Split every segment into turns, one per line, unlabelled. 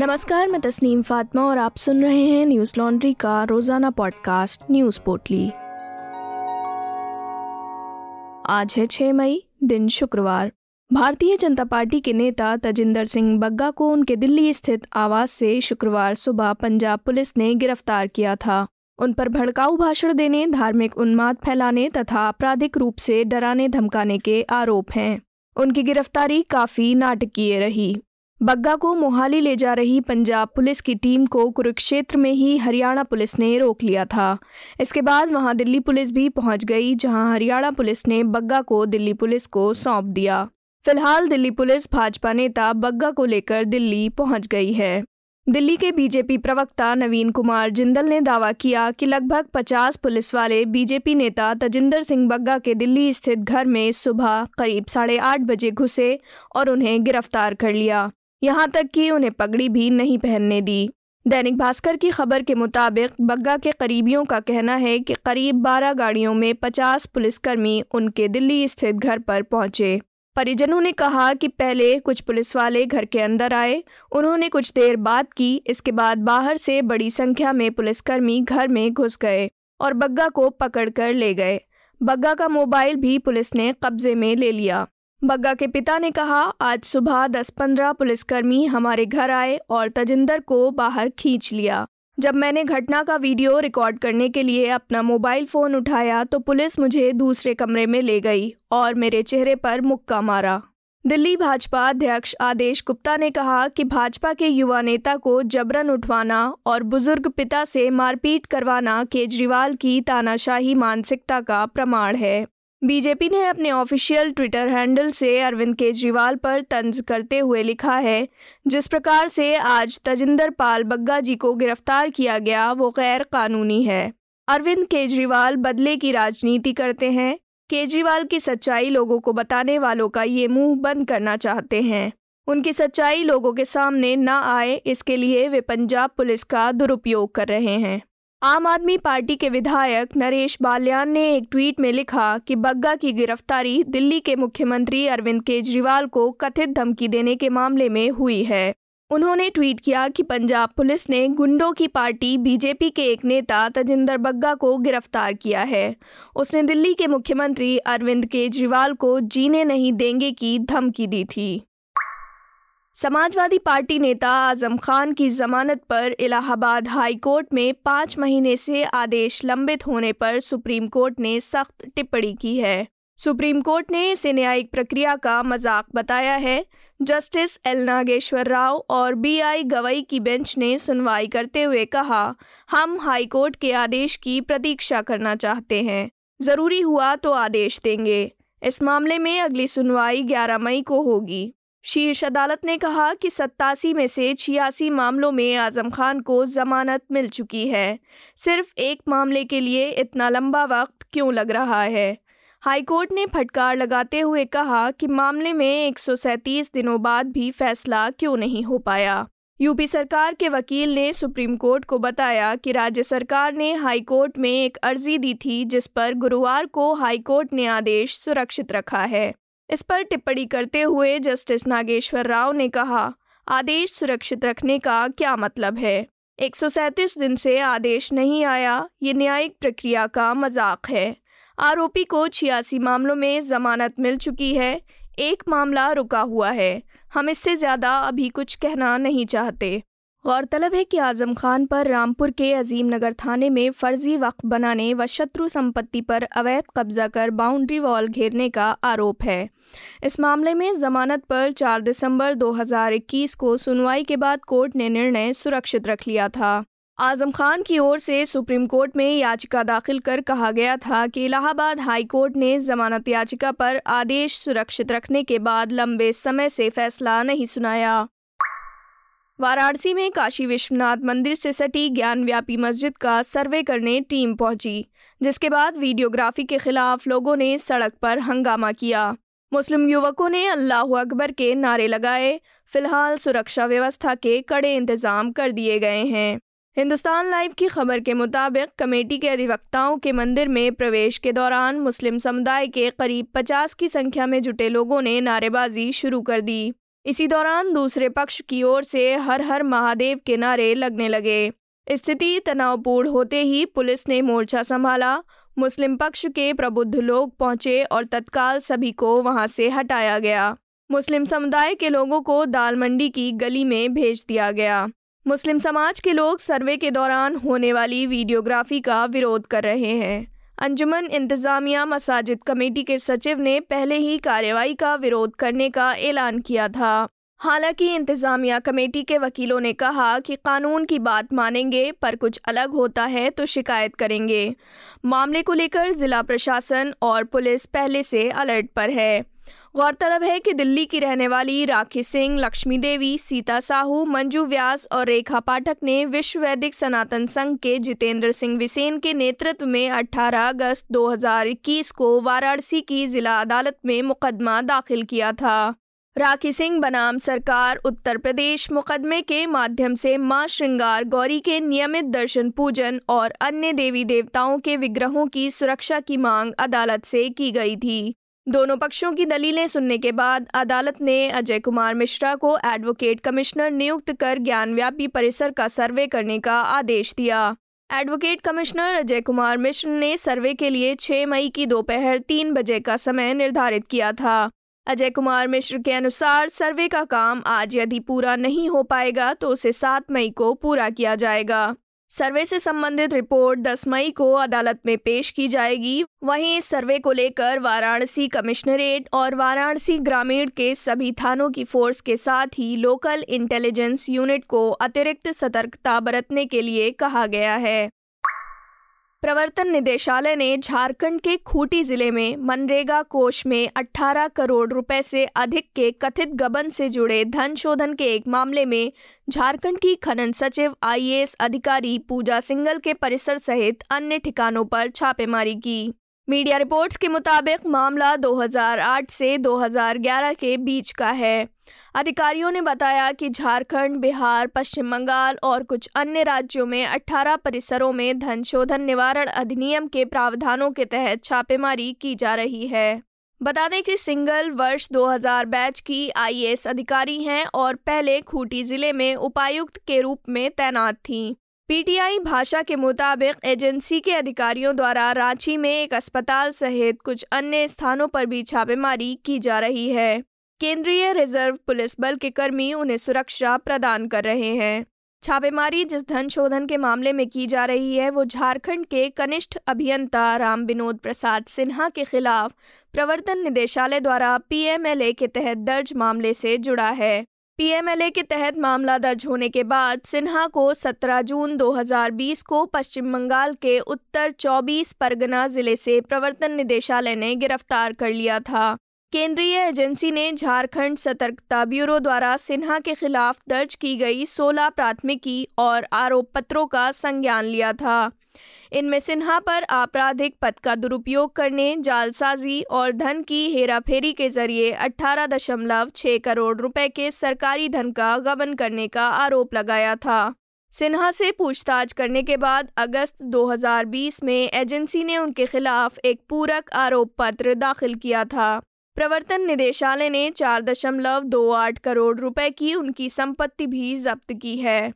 नमस्कार, मैं तस्नीम फातिमा और आप सुन रहे हैं न्यूज़ लॉन्ड्री का रोज़ाना पॉडकास्ट, न्यूज़ पोटली। आज है 6 मई, दिन शुक्रवार। भारतीय जनता पार्टी के नेता तजिंदर सिंह बग्गा को उनके दिल्ली स्थित आवास से शुक्रवार सुबह पंजाब पुलिस ने गिरफ़्तार किया था। उन पर भड़काऊ भाषण देने, धार्मिक उन्माद फैलाने तथा आपराधिक रूप से डराने धमकाने के आरोप हैं। उनकी गिरफ्तारी काफ़ी नाटकीय रही। बग्गा को मोहाली ले जा रही पंजाब पुलिस की टीम को कुरुक्षेत्र में ही हरियाणा पुलिस ने रोक लिया था। इसके बाद वहाँ दिल्ली पुलिस भी पहुँच गई, जहाँ हरियाणा पुलिस ने बग्गा को दिल्ली पुलिस को सौंप दिया। फ़िलहाल दिल्ली पुलिस भाजपा नेता बग्गा को लेकर दिल्ली पहुँच गई है। दिल्ली के बीजेपी प्रवक्ता नवीन कुमार जिंदल ने दावा किया कि लगभग 50 पुलिस वाले बीजेपी नेता तजिंदर सिंह बग्गा के दिल्ली स्थित घर में सुबह करीब साढ़े आठ बजे घुसे और उन्हें गिरफ़्तार कर लिया। यहाँ तक कि उन्हें पगड़ी भी नहीं पहनने दी। दैनिक भास्कर की खबर के मुताबिक, बग्गा के करीबियों का कहना है कि करीब 12 गाड़ियों में 50 पुलिसकर्मी उनके दिल्ली स्थित घर पर पहुँचे। परिजनों ने कहा कि पहले कुछ पुलिस वाले घर के अंदर आए। उन्होंने कुछ देर बात की, इसके बाद बाहर से बड़ी संख्या में पुलिसकर्मी घर में घुस गए और बग्गा को पकड़कर ले गए। बग्गा का मोबाइल भी पुलिस ने कब्जे में ले लिया। बग्गा के पिता ने कहा, आज सुबह 10-15 पुलिसकर्मी हमारे घर आए और तजिंदर को बाहर खींच लिया। जब मैंने घटना का वीडियो रिकॉर्ड करने के लिए अपना मोबाइल फ़ोन उठाया तो पुलिस मुझे दूसरे कमरे में ले गई और मेरे चेहरे पर मुक्का मारा। दिल्ली भाजपा अध्यक्ष आदेश गुप्ता ने कहा कि भाजपा के युवा नेता को जबरन उठवाना और बुज़ुर्ग पिता से मारपीट करवाना केजरीवाल की तानाशाही मानसिकता का प्रमाण है। बीजेपी ने अपने ऑफिशियल ट्विटर हैंडल से अरविंद केजरीवाल पर तंज करते हुए लिखा है, जिस प्रकार से आज तजिंदर पाल बग्गा जी को गिरफ़्तार किया गया, वो गैर कानूनी है। अरविंद केजरीवाल बदले की राजनीति करते हैं। केजरीवाल की सच्चाई लोगों को बताने वालों का ये मुँह बंद करना चाहते हैं। उनकी सच्चाई लोगों के सामने न आए, इसके लिए वे पंजाब पुलिस का दुरुपयोग कर रहे हैं। आम आदमी पार्टी के विधायक नरेश बाल्यान ने एक ट्वीट में लिखा कि बग्गा की गिरफ्तारी दिल्ली के मुख्यमंत्री अरविंद केजरीवाल को कथित धमकी देने के मामले में हुई है। उन्होंने ट्वीट किया कि पंजाब पुलिस ने गुंडों की पार्टी बीजेपी के एक नेता तजिंदर बग्गा को गिरफ़्तार किया है। उसने दिल्ली के मुख्यमंत्री अरविंद केजरीवाल को जीने नहीं देंगे की धमकी दी थी। समाजवादी पार्टी नेता आज़म खान की जमानत पर इलाहाबाद हाई कोर्ट में पाँच महीने से आदेश लंबित होने पर सुप्रीम कोर्ट ने सख्त टिप्पणी की है। सुप्रीम कोर्ट ने इसे न्यायिक प्रक्रिया का मज़ाक बताया है। जस्टिस एल नागेश्वर राव और बी आई गवई की बेंच ने सुनवाई करते हुए कहा, हम हाई कोर्ट के आदेश की प्रतीक्षा करना चाहते हैं। ज़रूरी हुआ तो आदेश देंगे। इस मामले में अगली सुनवाई 11 मई को होगी। शीर्ष अदालत ने कहा कि सत्तासी में से छियासी मामलों में आज़म खान को जमानत मिल चुकी है। सिर्फ़ एक मामले के लिए इतना लंबा वक्त क्यों लग रहा है? हाईकोर्ट ने फटकार लगाते हुए कहा कि मामले में एक सौ सैंतीस दिनों बाद भी फैसला क्यों नहीं हो पाया। यूपी सरकार के वकील ने सुप्रीम कोर्ट को बताया कि राज्य सरकार ने हाई कोर्ट में एक अर्जी दी थी जिस पर गुरुवार को हाई कोर्ट ने आदेश सुरक्षित रखा है। इस पर टिप्पणी करते हुए जस्टिस नागेश्वर राव ने कहा, आदेश सुरक्षित रखने का क्या मतलब है? एक सौ सैंतीस दिन से आदेश नहीं आया, ये न्यायिक प्रक्रिया का मज़ाक है। आरोपी को छियासी मामलों में जमानत मिल चुकी है, एक मामला रुका हुआ है। हम इससे ज़्यादा अभी कुछ कहना नहीं चाहते। गौरतलब है कि आज़म खान पर रामपुर के अजीम नगर थाने में फर्जी वक्त बनाने व शत्रु संपत्ति पर अवैध कब्जा कर बाउंड्री वॉल घेरने का आरोप है। इस मामले में जमानत पर 4 दिसंबर 2021 को सुनवाई के बाद कोर्ट ने निर्णय सुरक्षित रख लिया था। आज़म खान की ओर से सुप्रीम कोर्ट में याचिका दाखिल कर कहा गया था कि इलाहाबाद हाई कोर्ट ने जमानत याचिका पर आदेश सुरक्षित रखने के बाद लंबे समय से फैसला नहीं सुनाया। वाराणसी में काशी विश्वनाथ मंदिर से सटी ज्ञान व्यापी मस्जिद का सर्वे करने टीम पहुँची, जिसके बाद वीडियोग्राफी के खिलाफ लोगों ने सड़क पर हंगामा किया। मुस्लिम युवकों ने अल्लाह अकबर के नारे लगाए, फ़िलहाल सुरक्षा व्यवस्था के कड़े इंतज़ाम कर दिए गए हैं। हिंदुस्तान लाइव की खबर के मुताबिक कमेटी के अधिवक्ताओं के मंदिर में प्रवेश के दौरान मुस्लिम समुदाय के करीब 50 की संख्या में जुटे लोगों ने नारेबाजी शुरू कर दी। इसी दौरान दूसरे पक्ष की ओर से हर हर महादेव के नारे लगने लगे। स्थिति तनावपूर्ण होते ही पुलिस ने मोर्चा संभाला। मुस्लिम पक्ष के प्रबुद्ध लोग पहुँचे और तत्काल सभी को वहाँ से हटाया गया। मुस्लिम समुदाय के लोगों को दाल मंडी की गली में भेज दिया गया। मुस्लिम समाज के लोग सर्वे के दौरान होने वाली वीडियोग्राफी का विरोध कर रहे हैं। अंजुमन इंतज़ामिया मसाजिद कमेटी के सचिव ने पहले ही कार्रवाई का विरोध करने का ऐलान किया था। हालाँकि इंतज़ामिया कमेटी के वकीलों ने कहा कि कानून की बात मानेंगे, पर कुछ अलग होता है तो शिकायत करेंगे। मामले को लेकर ज़िला प्रशासन और पुलिस पहले से अलर्ट पर है। गौरतलब है कि दिल्ली की रहने वाली राखी सिंह, लक्ष्मी देवी, सीता साहू, मंजू व्यास और रेखा पाठक ने विश्व वैदिक सनातन संघ के जितेंद्र सिंह विसेन के नेतृत्व में 18 अगस्त 2021 को वाराणसी की जिला अदालत में मुकदमा दाखिल किया था। राखी सिंह बनाम सरकार उत्तर प्रदेश मुकदमे के माध्यम से माँ श्रृंगार गौरी के नियमित दर्शन पूजन और अन्य देवी देवताओं के विग्रहों की सुरक्षा की मांग अदालत से की गई थी। दोनों पक्षों की दलीलें सुनने के बाद अदालत ने अजय कुमार मिश्रा को एडवोकेट कमिश्नर नियुक्त कर ज्ञानव्यापी परिसर का सर्वे करने का आदेश दिया। एडवोकेट कमिश्नर अजय कुमार मिश्र ने सर्वे के लिए 6 मई की दोपहर तीन बजे का समय निर्धारित किया था। अजय कुमार मिश्र के अनुसार सर्वे का काम आज यदि पूरा नहीं हो पाएगा तो उसे 7 मई को पूरा किया जाएगा। सर्वे से संबंधित रिपोर्ट 10 मई को अदालत में पेश की जाएगी। वहीं इस सर्वे को लेकर वाराणसी कमिश्नरेट और वाराणसी ग्रामीण के सभी थानों की फोर्स के साथ ही लोकल इंटेलिजेंस यूनिट को अतिरिक्त सतर्कता बरतने के लिए कहा गया है। प्रवर्तन निदेशालय ने झारखंड के खूंटी ज़िले में मनरेगा कोष में 18 करोड़ रुपए से अधिक के कथित गबन से जुड़े धन शोधन के एक मामले में झारखंड की खनन सचिव, आईएएस अधिकारी पूजा सिंगल के परिसर सहित अन्य ठिकानों पर छापेमारी की। मीडिया रिपोर्ट्स के मुताबिक मामला 2008 से 2011 के बीच का है। अधिकारियों ने बताया कि झारखंड, बिहार, पश्चिम बंगाल और कुछ अन्य राज्यों में 18 परिसरों में धन शोधन निवारण अधिनियम के प्रावधानों के तहत छापेमारी की जा रही है। बता दें कि सिंगल वर्ष 2000 बैच की आईएएस अधिकारी हैं और पहले खूंटी ज़िले में उपायुक्त के रूप में तैनात थीं। पीटीआई भाषा के मुताबिक एजेंसी के अधिकारियों द्वारा रांची में एक अस्पताल सहित कुछ अन्य स्थानों पर भी छापेमारी की जा रही है। केंद्रीय रिज़र्व पुलिस बल के कर्मी उन्हें सुरक्षा प्रदान कर रहे हैं। छापेमारी जिस धन शोधन के मामले में की जा रही है, वो झारखंड के कनिष्ठ अभियंता राम विनोद प्रसाद सिन्हा के खिलाफ प्रवर्तन निदेशालय द्वारा पीएमएलए के तहत दर्ज मामले से जुड़ा है। पीएमएलए के तहत मामला दर्ज होने के बाद सिन्हा को 17 जून 2020 को पश्चिम बंगाल के उत्तर 24 परगना ज़िले से प्रवर्तन निदेशालय ने गिरफ़्तार कर लिया था। केंद्रीय एजेंसी ने झारखंड सतर्कता ब्यूरो द्वारा सिन्हा के खिलाफ दर्ज की गई 16 प्राथमिकी और आरोप पत्रों का संज्ञान लिया था। इनमें सिन्हा पर आपराधिक पद का दुरुपयोग करने, जालसाजी और धन की हेराफेरी के ज़रिए अठारह दशमलव छः करोड़ रुपए के सरकारी धन का गबन करने का आरोप लगाया था। सिन्हा से पूछताछ करने के बाद अगस्त 2020 में एजेंसी ने उनके खिलाफ एक पूरक आरोप पत्र दाखिल किया था। प्रवर्तन निदेशालय ने चार दशमलव दो आठ करोड़ रुपए की उनकी संपत्ति भी जब्त की है।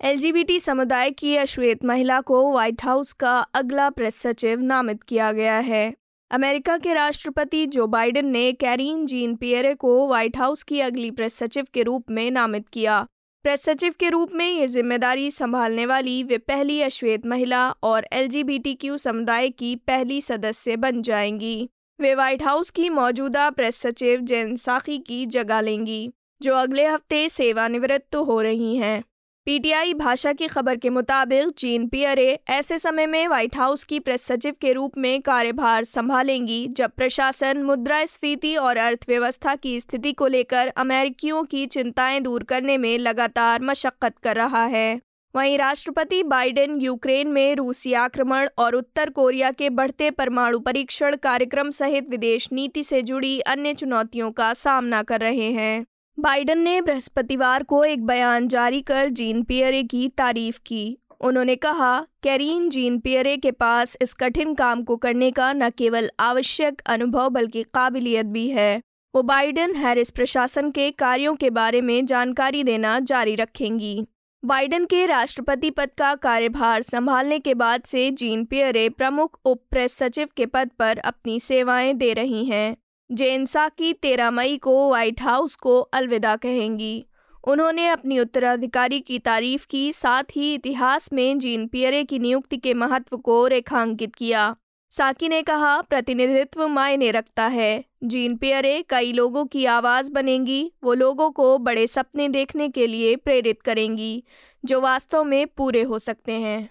एलजीबीटी समुदाय की अश्वेत महिला को व्हाइट हाउस का अगला प्रेस सचिव नामित किया गया है। अमेरिका के राष्ट्रपति जो बाइडेन ने कैरीन जीन पियरे को व्हाइट हाउस की अगली प्रेस सचिव के रूप में नामित किया। प्रेस सचिव के रूप में ये ज़िम्मेदारी संभालने वाली वे पहली अश्वेत महिला और एलजीबीटीक्यू समुदाय की पहली सदस्य बन जाएँगी। वे व्हाइट हाउस की मौजूदा प्रेस सचिव जेन साखी की जगह लेंगी, जो अगले हफ़्ते सेवानिवृत्त हो रही हैं। पीटीआई भाषा की खबर के मुताबिक जीन पियरे ऐसे समय में व्हाइट हाउस की प्रेस सचिव के रूप में कार्यभार संभालेंगी, जब प्रशासन, मुद्रास्फीति और अर्थव्यवस्था की स्थिति को लेकर अमेरिकियों की चिंताएँ दूर करने में लगातार मशक्कत कर रहा है। वहीं राष्ट्रपति बाइडेन यूक्रेन में रूसी आक्रमण और उत्तर कोरिया के बढ़ते परमाणु परीक्षण कार्यक्रम सहित विदेश नीति से जुड़ी अन्य चुनौतियों का सामना कर रहे हैं। बाइडन ने बृहस्पतिवार को एक बयान जारी कर जीन पियरे की तारीफ़ की। उन्होंने कहा, कैरीन जीन पियरे के पास इस कठिन काम को करने का न केवल आवश्यक अनुभव बल्कि काबिलियत भी है। वो बाइडेन हैरिस प्रशासन के कार्यों के बारे में जानकारी देना जारी रखेंगी। बाइडेन के राष्ट्रपति पद का कार्यभार संभालने के बाद से जीन पियरे प्रमुख उप प्रेस सचिव के पद पर अपनी सेवाएँ दे रही हैं। जेन साकी तेरह मई को व्हाइट हाउस को अलविदा कहेंगी। उन्होंने अपनी उत्तराधिकारी की तारीफ़ की, साथ ही इतिहास में जीन पियरे की नियुक्ति के महत्व को रेखांकित किया। साकी ने कहा, प्रतिनिधित्व मायने रखता है। जीन पियरे कई लोगों की आवाज़ बनेंगी। वो लोगों को बड़े सपने देखने के लिए प्रेरित करेंगी, जो वास्तव में पूरे हो सकते हैं।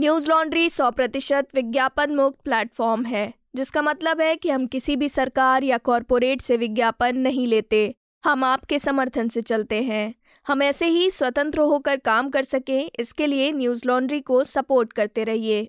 न्यूज़ लॉन्ड्री सौ प्रतिशत विज्ञापन मुक्त प्लेटफॉर्म है, जिसका मतलब है कि हम किसी भी सरकार या कॉरपोरेट से विज्ञापन नहीं लेते। हम आपके समर्थन से चलते हैं। हम ऐसे ही स्वतंत्र होकर काम कर सकें। इसके लिए न्यूज़ लॉन्ड्री को सपोर्ट करते रहिए।